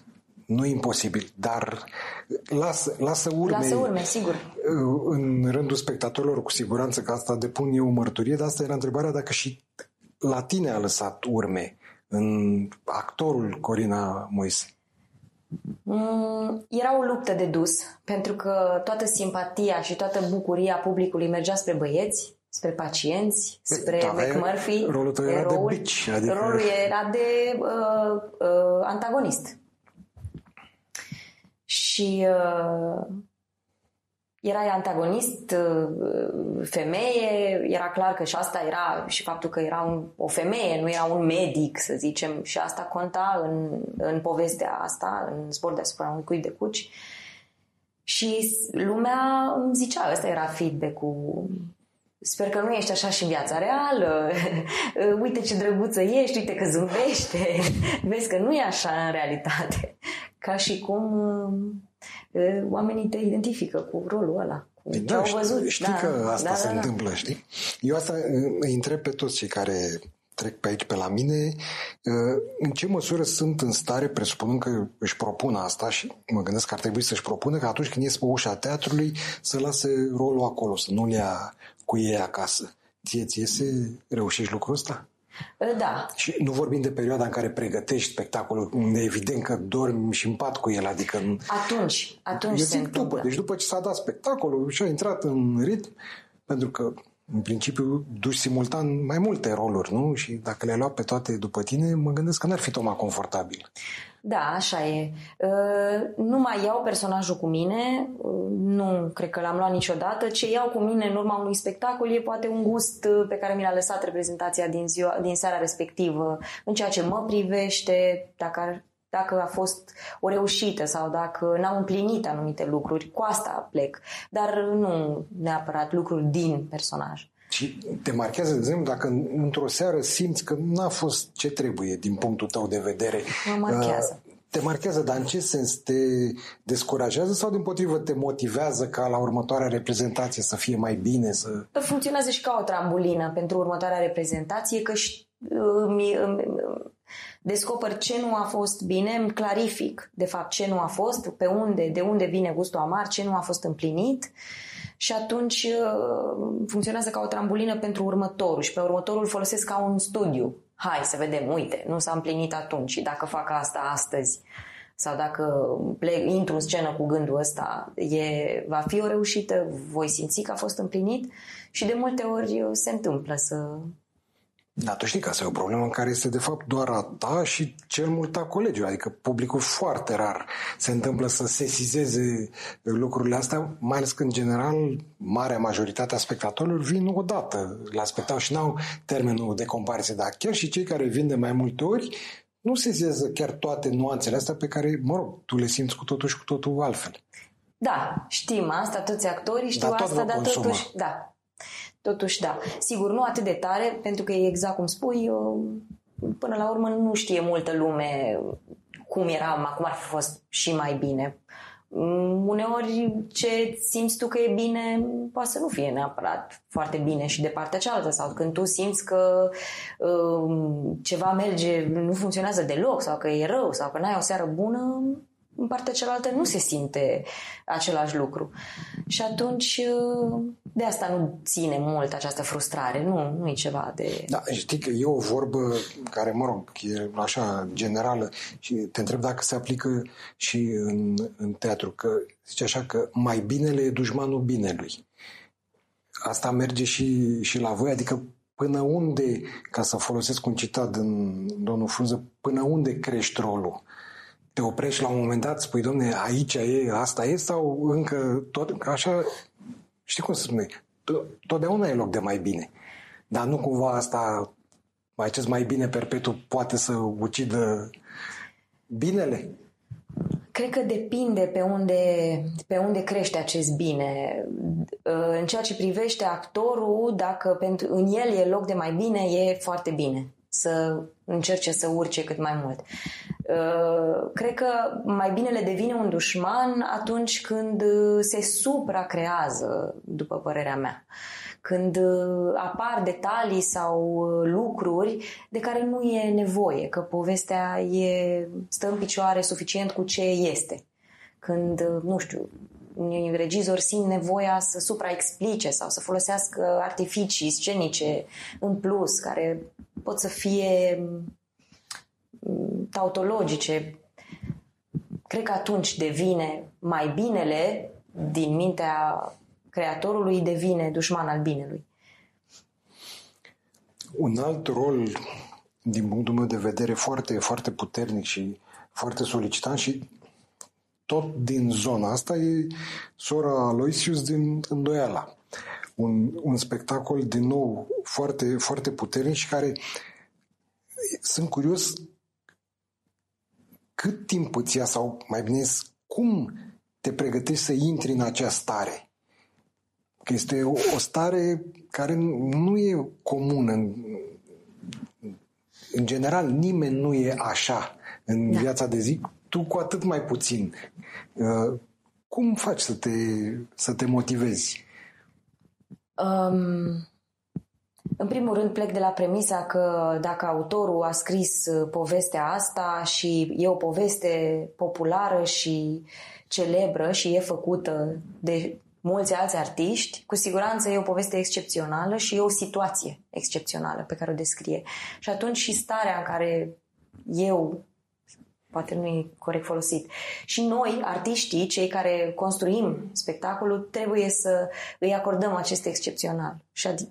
Nu imposibil, dar lasă, lasă urme. Lasă urme, sigur. În rândul spectatorilor, cu siguranță că asta depun eu mărturie, dar asta era întrebarea dacă și la tine a lăsat urme în actorul Corina Moise. Mm, era o luptă de dus, pentru că toată simpatia și toată bucuria publicului mergea spre băieți, spre pacienți, spre da, McMurphy. Rolul tău era de bitch. Adică... Rolul era de uh, uh, antagonist. Și uh, erai antagonist, uh, femeie, era clar că și asta era și faptul că era un, o femeie, nu era un medic, să zicem, și asta conta în, în povestea asta, în sport deasupra unui cuib de cuci. Și lumea îmi zicea, ăsta era feedback-ul Sper că nu ești așa și în viața reală. uite ce drăguță ești, uite că zâmbește. Vezi că nu e așa în realitate. Ca și cum oamenii te identifică cu rolul ăla. Cu păi da, au văzut. Știi da, că asta da, se da, întâmplă, da. știi? Eu asta îi întreb pe toți cei care trec pe aici pe la mine, în ce măsură sunt în stare, presupunând că își propun asta și mă gândesc că ar trebui să-și propună că atunci când ies pe ușa teatrului să lase rolul acolo, să nu-l ia cu ei acasă. Ție, ție se reușești lucrul ăsta? Da. Și nu vorbim de perioada în care pregătești spectacolul, unde evident că dormi și în pat cu el, adică... Atunci, atunci Eu se zic după, deci după ce s-a dat spectacolul și a intrat în ritm, pentru că în principiu duci simultan mai multe roluri, nu? Și dacă le-ai luat pe toate după tine, mă gândesc că n-ar fi tocmai confortabil. Da, așa e. Uh, nu mai iau personajul cu mine, uh, nu cred că l-am luat niciodată. Ce iau cu mine în urma unui spectacol e poate un gust uh, pe care mi l-a lăsat reprezentația din, ziua, din seara respectivă, în ceea ce mă privește, dacă ar dacă a fost o reușită sau dacă n-au împlinit anumite lucruri, cu asta plec. Dar nu neapărat lucruri din personaj. Și te marchează, de exemplu, dacă într-o seară simți că n-a fost ce trebuie din punctul tău de vedere. Mă marchează. Uh, te marchează, dar în ce sens? Te descurajează sau din potrivă te motivează ca la următoarea reprezentație să fie mai bine? Să... Funcționează și ca o trambulină pentru următoarea reprezentație, că îmi, îmi, descoper ce nu a fost bine, îmi clarific de fapt ce nu a fost, pe unde, de unde vine gustul amar, ce nu a fost împlinit. Și atunci uh, funcționează ca o trambulină pentru următorul. Și pe următorul folosesc ca un studiu. Hai să vedem, uite, nu s-a împlinit atunci. Și dacă fac asta astăzi sau dacă plec, intru în scenă cu gândul ăsta, e, va fi o reușită, voi simți că a fost împlinit. Și de multe ori se întâmplă să da, tu știi că asta e o problemă în care este de fapt doar a ta și cel mult a colegiului. Adică publicul foarte rar se întâmplă să sesizeze lucrurile astea, mai ales că în general marea majoritate a spectatorilor vin o dată la spectacol și n-au termenul de comparație. Dar chiar și cei care vin de mai multe ori nu sesizează chiar toate nuanțele astea pe care, mă rog, tu le simți cu totul și cu totul altfel. Da, știm asta, toți actorii știu dar asta, dar totuși, da, Totuși, da. Sigur, nu atât de tare, pentru că e exact cum spui, până la urmă nu știe multă lume cum era, cum ar fi fost și mai bine. Mm, uneori ce simți tu că e bine poate să nu fie neapărat foarte bine și de partea cealaltă sau când tu simți că um, ceva merge, nu funcționează deloc sau că e rău sau că n-ai o seară bună, în partea cealaltă nu se simte același lucru. Și atunci de asta nu ține mult această frustrare, nu, nu e ceva de... Da, știi că e o vorbă care, mă rog, e așa generală și te întreb dacă se aplică și în, în teatru, că zice așa că mai binele e dușmanul binelui. Asta merge și, și la voi, adică până unde, ca să folosesc un citat din domnul Frunză, până unde crești rolul? Te oprești la un moment dat, spui, domne, aici e, asta e, sau încă tot, așa, știi cum să spune, totdeauna e loc de mai bine. Dar nu cumva asta, acest mai bine perpetu poate să ucidă binele? Cred că depinde pe unde, pe unde crește acest bine. În ceea ce privește actorul, dacă pentru, în el e loc de mai bine, e foarte bine să încerce să urce cât mai mult. Uh, cred că mai bine le devine un dușman atunci când uh, se supracrează, după părerea mea. Când uh, apar detalii sau lucruri de care nu e nevoie, că povestea e, stă în picioare suficient cu ce este. Când, nu știu, unii regizori simt nevoia să supraexplice sau să folosească artificii scenice în plus, care pot să fie tautologice, cred că atunci devine mai binele din mintea creatorului, devine dușman al binelui. Un alt rol, din punctul meu de vedere, foarte, foarte puternic și foarte solicitant și tot din zona asta e sora Aloysius din Îndoiala. Un, un spectacol, din nou, foarte, foarte puternic și care sunt curios cât timp îți ia sau mai bine zis, cum te pregătești să intri în acea stare? Că este o, o stare care nu e comună. În, în general, nimeni nu e așa în da. viața de zi, tu cu atât mai puțin. Uh, cum faci să te, să te motivezi? Um, în primul rând plec de la premisa că dacă autorul a scris uh, povestea asta și e o poveste populară și celebră și e făcută de mulți alți artiști, cu siguranță e o poveste excepțională și e o situație excepțională pe care o descrie. Și atunci și starea în care eu poate nu e corect folosit. Și noi, artiștii, cei care construim spectacolul, trebuie să îi acordăm acest excepțional.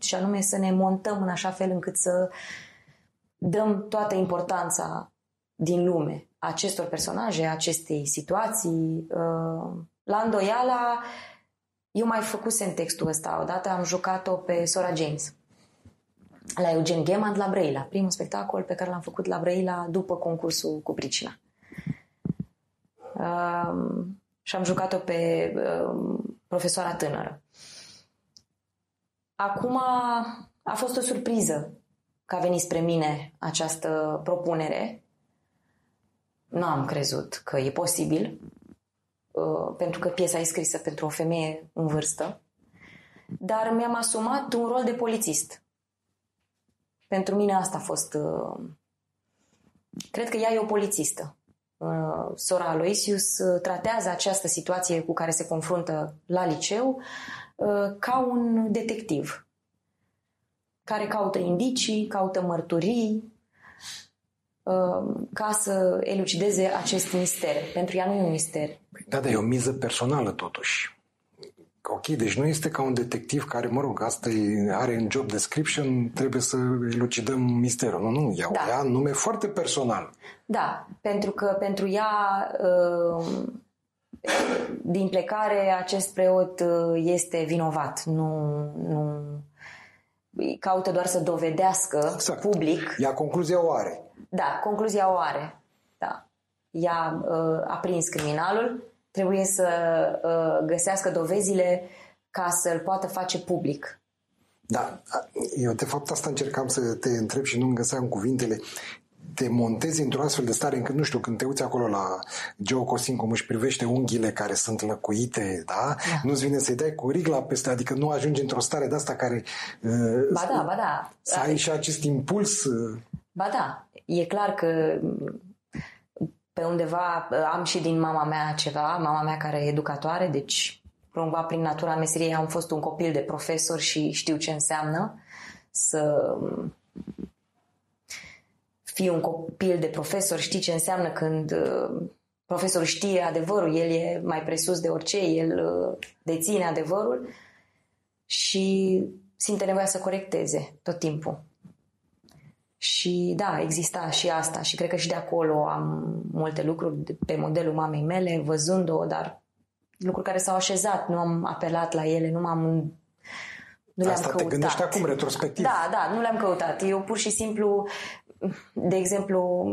Și anume să ne montăm în așa fel încât să dăm toată importanța din lume acestor personaje, acestei situații. Uh, la îndoiala, eu mai făcusem textul ăsta. Odată am jucat-o pe Sora James la Eugen Gemant la Brăila, primul spectacol pe care l-am făcut la Brăila după concursul cu pricina uh, și am jucat-o pe uh, profesoara tânără. Acum a fost o surpriză că a venit spre mine această propunere. Nu am crezut că e posibil, uh, pentru că piesa e scrisă pentru o femeie în vârstă, dar mi-am asumat un rol de polițist. Pentru mine asta a fost. Uh, cred că ea e o polițistă. Uh, sora Aloysius uh, tratează această situație cu care se confruntă la liceu uh, ca un detectiv care caută indicii, caută mărturii ca să elucideze acest mister. Pentru ea nu e un mister. Da, dar e o miză personală totuși. Ok, deci nu este ca un detectiv care, mă rog, asta e, are în job description, trebuie să elucidăm misterul. Nu, nu, ea, da. ea nume foarte personal. Da, pentru că pentru ea, uh, din plecare, acest preot uh, este vinovat. Nu, nu caută doar să dovedească exact. public. Ea concluzia o are. Da, concluzia o are. Da. Ea uh, a prins criminalul, trebuie să uh, găsească dovezile ca să-l poată face public. Da, eu de fapt asta încercam să te întreb și nu-mi găseam cuvintele. Te montezi într-o astfel de stare încât, nu știu, când te uiți acolo la Joe Costin cum își privește unghiile care sunt lăcuite, da? da. Nu-ți vine să-i dai cu rigla peste, adică nu ajungi într-o stare de asta care... Uh, ba da, ba da. Să ai și acest impuls... Uh... Ba da, e clar că pe undeva uh, am și din mama mea ceva, mama mea care e educatoare, deci cumva prin natura meseriei am fost un copil de profesor și știu ce înseamnă să um, fii un copil de profesor, știi ce înseamnă când uh, profesorul știe adevărul, el e mai presus de orice, el uh, deține adevărul și simte nevoia să corecteze tot timpul. Și da, exista și asta și cred că și de acolo am multe lucruri pe modelul mamei mele, văzând-o, dar lucruri care s-au așezat, nu am apelat la ele, nu m-am nu le-am Asta căutat. te gândești acum, retrospectiv. Da, da, nu le-am căutat. Eu pur și simplu, de exemplu,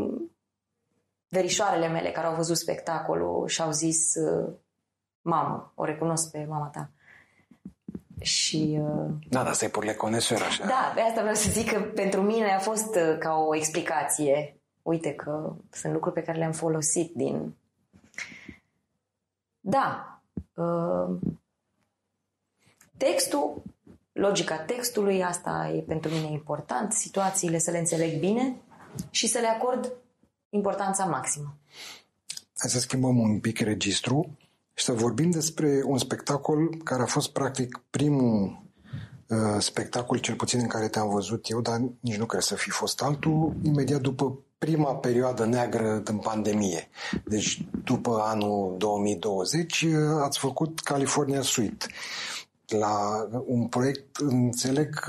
verișoarele mele care au văzut spectacolul și au zis mamă, o recunosc pe mama ta. Și, uh, da, da, să-i pur le așa. Da, pe asta vreau să zic că pentru mine a fost uh, ca o explicație uite că sunt lucruri pe care le-am folosit din... Da, uh, textul, logica textului, asta e pentru mine important, situațiile să le înțeleg bine și să le acord importanța maximă. Hai să schimbăm un pic registru și să vorbim despre un spectacol care a fost practic primul uh, spectacol, cel puțin în care te-am văzut eu, dar nici nu cred să fi fost altul, imediat după prima perioadă neagră din pandemie. Deci după anul 2020 uh, ați făcut California Suite la un proiect, înțeleg,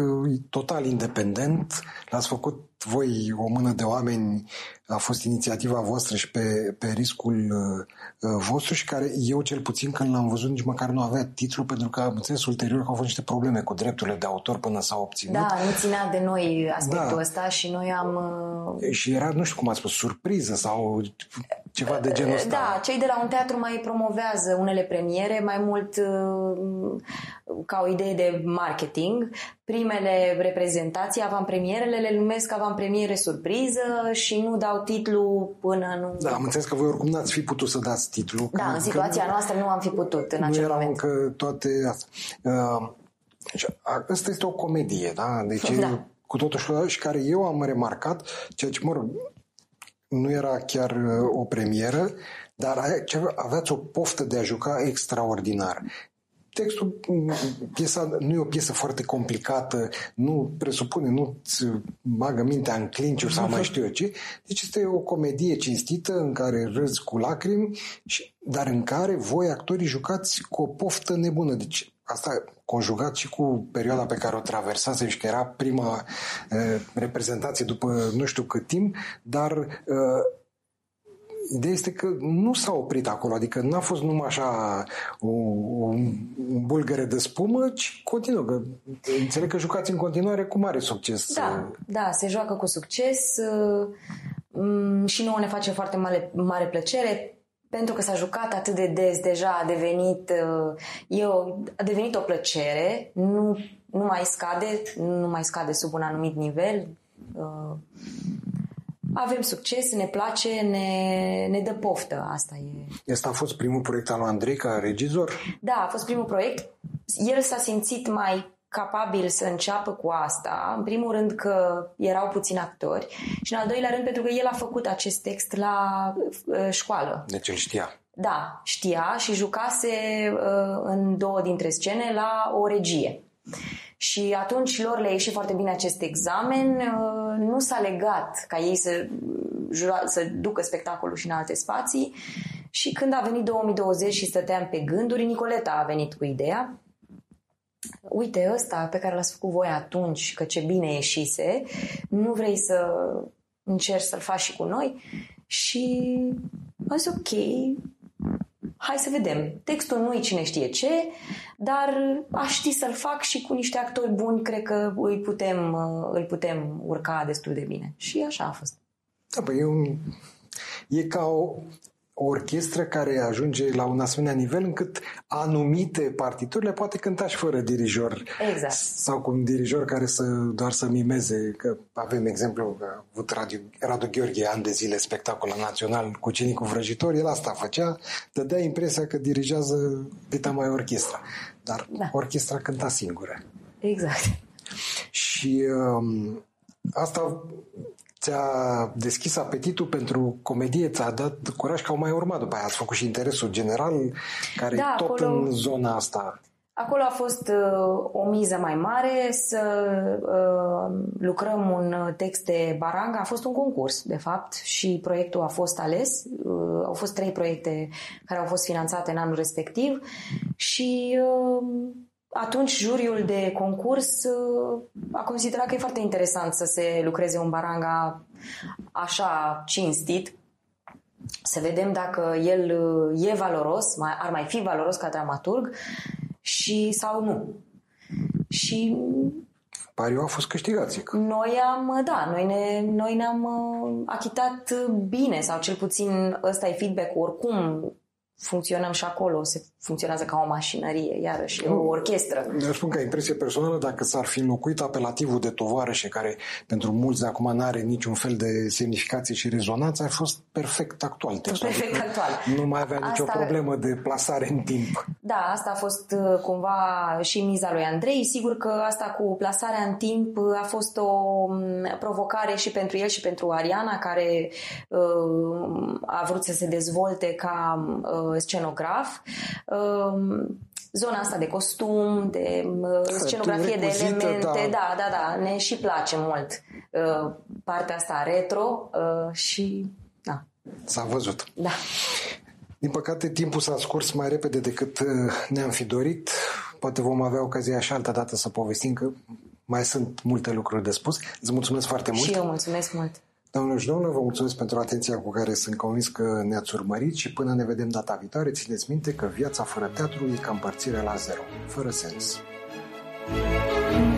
total independent. L-ați făcut voi, o mână de oameni, a fost inițiativa voastră și pe, pe riscul uh, vostru și care eu cel puțin când l-am văzut nici măcar nu avea titlu pentru că am înțeles ulterior că au fost niște probleme cu drepturile de autor până s-au obținut. Da, nu ținea de noi aspectul da. ăsta și noi am... Uh... Și era, nu știu cum ați spus, surpriză sau ceva de genul ăsta. Da, cei de la un teatru mai promovează unele premiere mai mult uh, ca o idee de marketing. Primele reprezentații, avantpremierele, le numesc avantpremiere surpriză și nu dau titlu până nu... Da, am înțeles că voi oricum n-ați fi putut să dați titlu. Da, că, în situația că noastră nu am fi putut în nu acel erau moment. încă toate astea. Uh, deci, asta este o comedie, da? Deci da. cu totul și care eu am remarcat, ceea ce, mă rog, nu era chiar uh, o premieră, dar aveați o poftă de a juca extraordinar. Textul, mm, piesa nu e o piesă foarte complicată, nu presupune, nu-ți bagă mintea în clinciuri sau mai știu eu ce. Deci este o comedie cinstită în care râzi cu lacrimi, dar în care voi, actorii, jucați cu o poftă nebună. Deci asta conjugat și cu perioada pe care o traversasem și că era prima uh, reprezentație după nu știu cât timp, dar uh, ideea este că nu s-a oprit acolo, adică n-a fost numai așa o, o, un bulgăre de spumă, ci continuă. Că, înțeleg că jucați în continuare cu mare succes. Da, da, se joacă cu succes uh, și nouă ne face foarte mare, mare plăcere pentru că s-a jucat atât de des, deja a devenit, uh, eu, a devenit o plăcere, nu, nu mai scade, nu mai scade sub un anumit nivel. Uh, avem succes, ne place, ne, ne dă poftă, asta e. Asta a fost primul proiect al lui Andrei ca regizor? Da, a fost primul proiect. El s-a simțit mai capabil să înceapă cu asta, în primul rând că erau puțini actori și în al doilea rând pentru că el a făcut acest text la uh, școală. Deci îl știa. Da, știa și jucase uh, în două dintre scene la o regie. Și atunci lor le-a ieșit foarte bine acest examen, uh, nu s-a legat ca ei să, jura, să ducă spectacolul și în alte spații și când a venit 2020 și stăteam pe gânduri, Nicoleta a venit cu ideea uite ăsta pe care l-ați făcut voi atunci, că ce bine ieșise, nu vrei să încerci să-l faci și cu noi? Și a zis, ok, hai să vedem. Textul nu-i cine știe ce, dar aș ști să-l fac și cu niște actori buni, cred că îi putem, îl putem urca destul de bine. Și așa a fost. Da, păi e, un, e ca o, o orchestră care ajunge la un asemenea nivel încât anumite partituri le poate cânta și fără dirijor. Exact. Sau cu un dirijor care să doar să mimeze. Că avem exemplu, a avut Radu, Radu Gheorghe ani de zile spectacol național cu Cinicul Vrăjitor, el asta făcea, dădea impresia că dirigează pita mai orchestra. Dar da. orchestra cânta singură. Exact. Și um, asta ți-a deschis apetitul pentru comedie, ți-a dat curaj că au mai urmat după aia. Ați făcut și interesul general, care da, e tot acolo, în zona asta. Acolo a fost uh, o miză mai mare să uh, lucrăm un text de baranga. A fost un concurs, de fapt, și proiectul a fost ales. Uh, au fost trei proiecte care au fost finanțate în anul respectiv și... Uh, atunci juriul de concurs uh, a considerat că e foarte interesant să se lucreze un baranga așa cinstit, să vedem dacă el uh, e valoros, ar mai fi valoros ca dramaturg și sau nu. Și pariu a fost câștigat, zic. Noi am, da, noi, ne, noi ne-am uh, achitat bine sau cel puțin ăsta e feedback oricum funcționăm și acolo, se funcționează ca o mașinărie, iarăși, o orchestră. Eu spun ca impresie personală, dacă s-ar fi înlocuit apelativul de tovarășe, care pentru mulți de acum nu are niciun fel de semnificație și rezonanță, ar fi fost perfect actual. Textul. Perfect adică actual. Nu mai avea asta... nicio problemă de plasare în timp. Da, asta a fost uh, cumva și miza lui Andrei. Sigur că asta cu plasarea în timp uh, a fost o mm, provocare și pentru el și pentru Ariana, care uh, a vrut să se dezvolte ca uh, scenograf. Uh, zona asta de costum, de uh, scenografie, de elemente, da. da, da, da, ne și place mult uh, partea asta retro uh, și da. S-a văzut. Da. Din păcate, timpul s-a scurs mai repede decât uh, ne-am fi dorit. Poate vom avea ocazia și altă dată să povestim, că mai sunt multe lucruri de spus. Îți mulțumesc foarte mult. Și eu mulțumesc mult. Doamnelor și domnilor, vă mulțumesc pentru atenția cu care sunt convins că ne-ați urmărit și până ne vedem data viitoare, țineți minte că viața fără teatru e ca împărțirea la zero, fără sens. thank you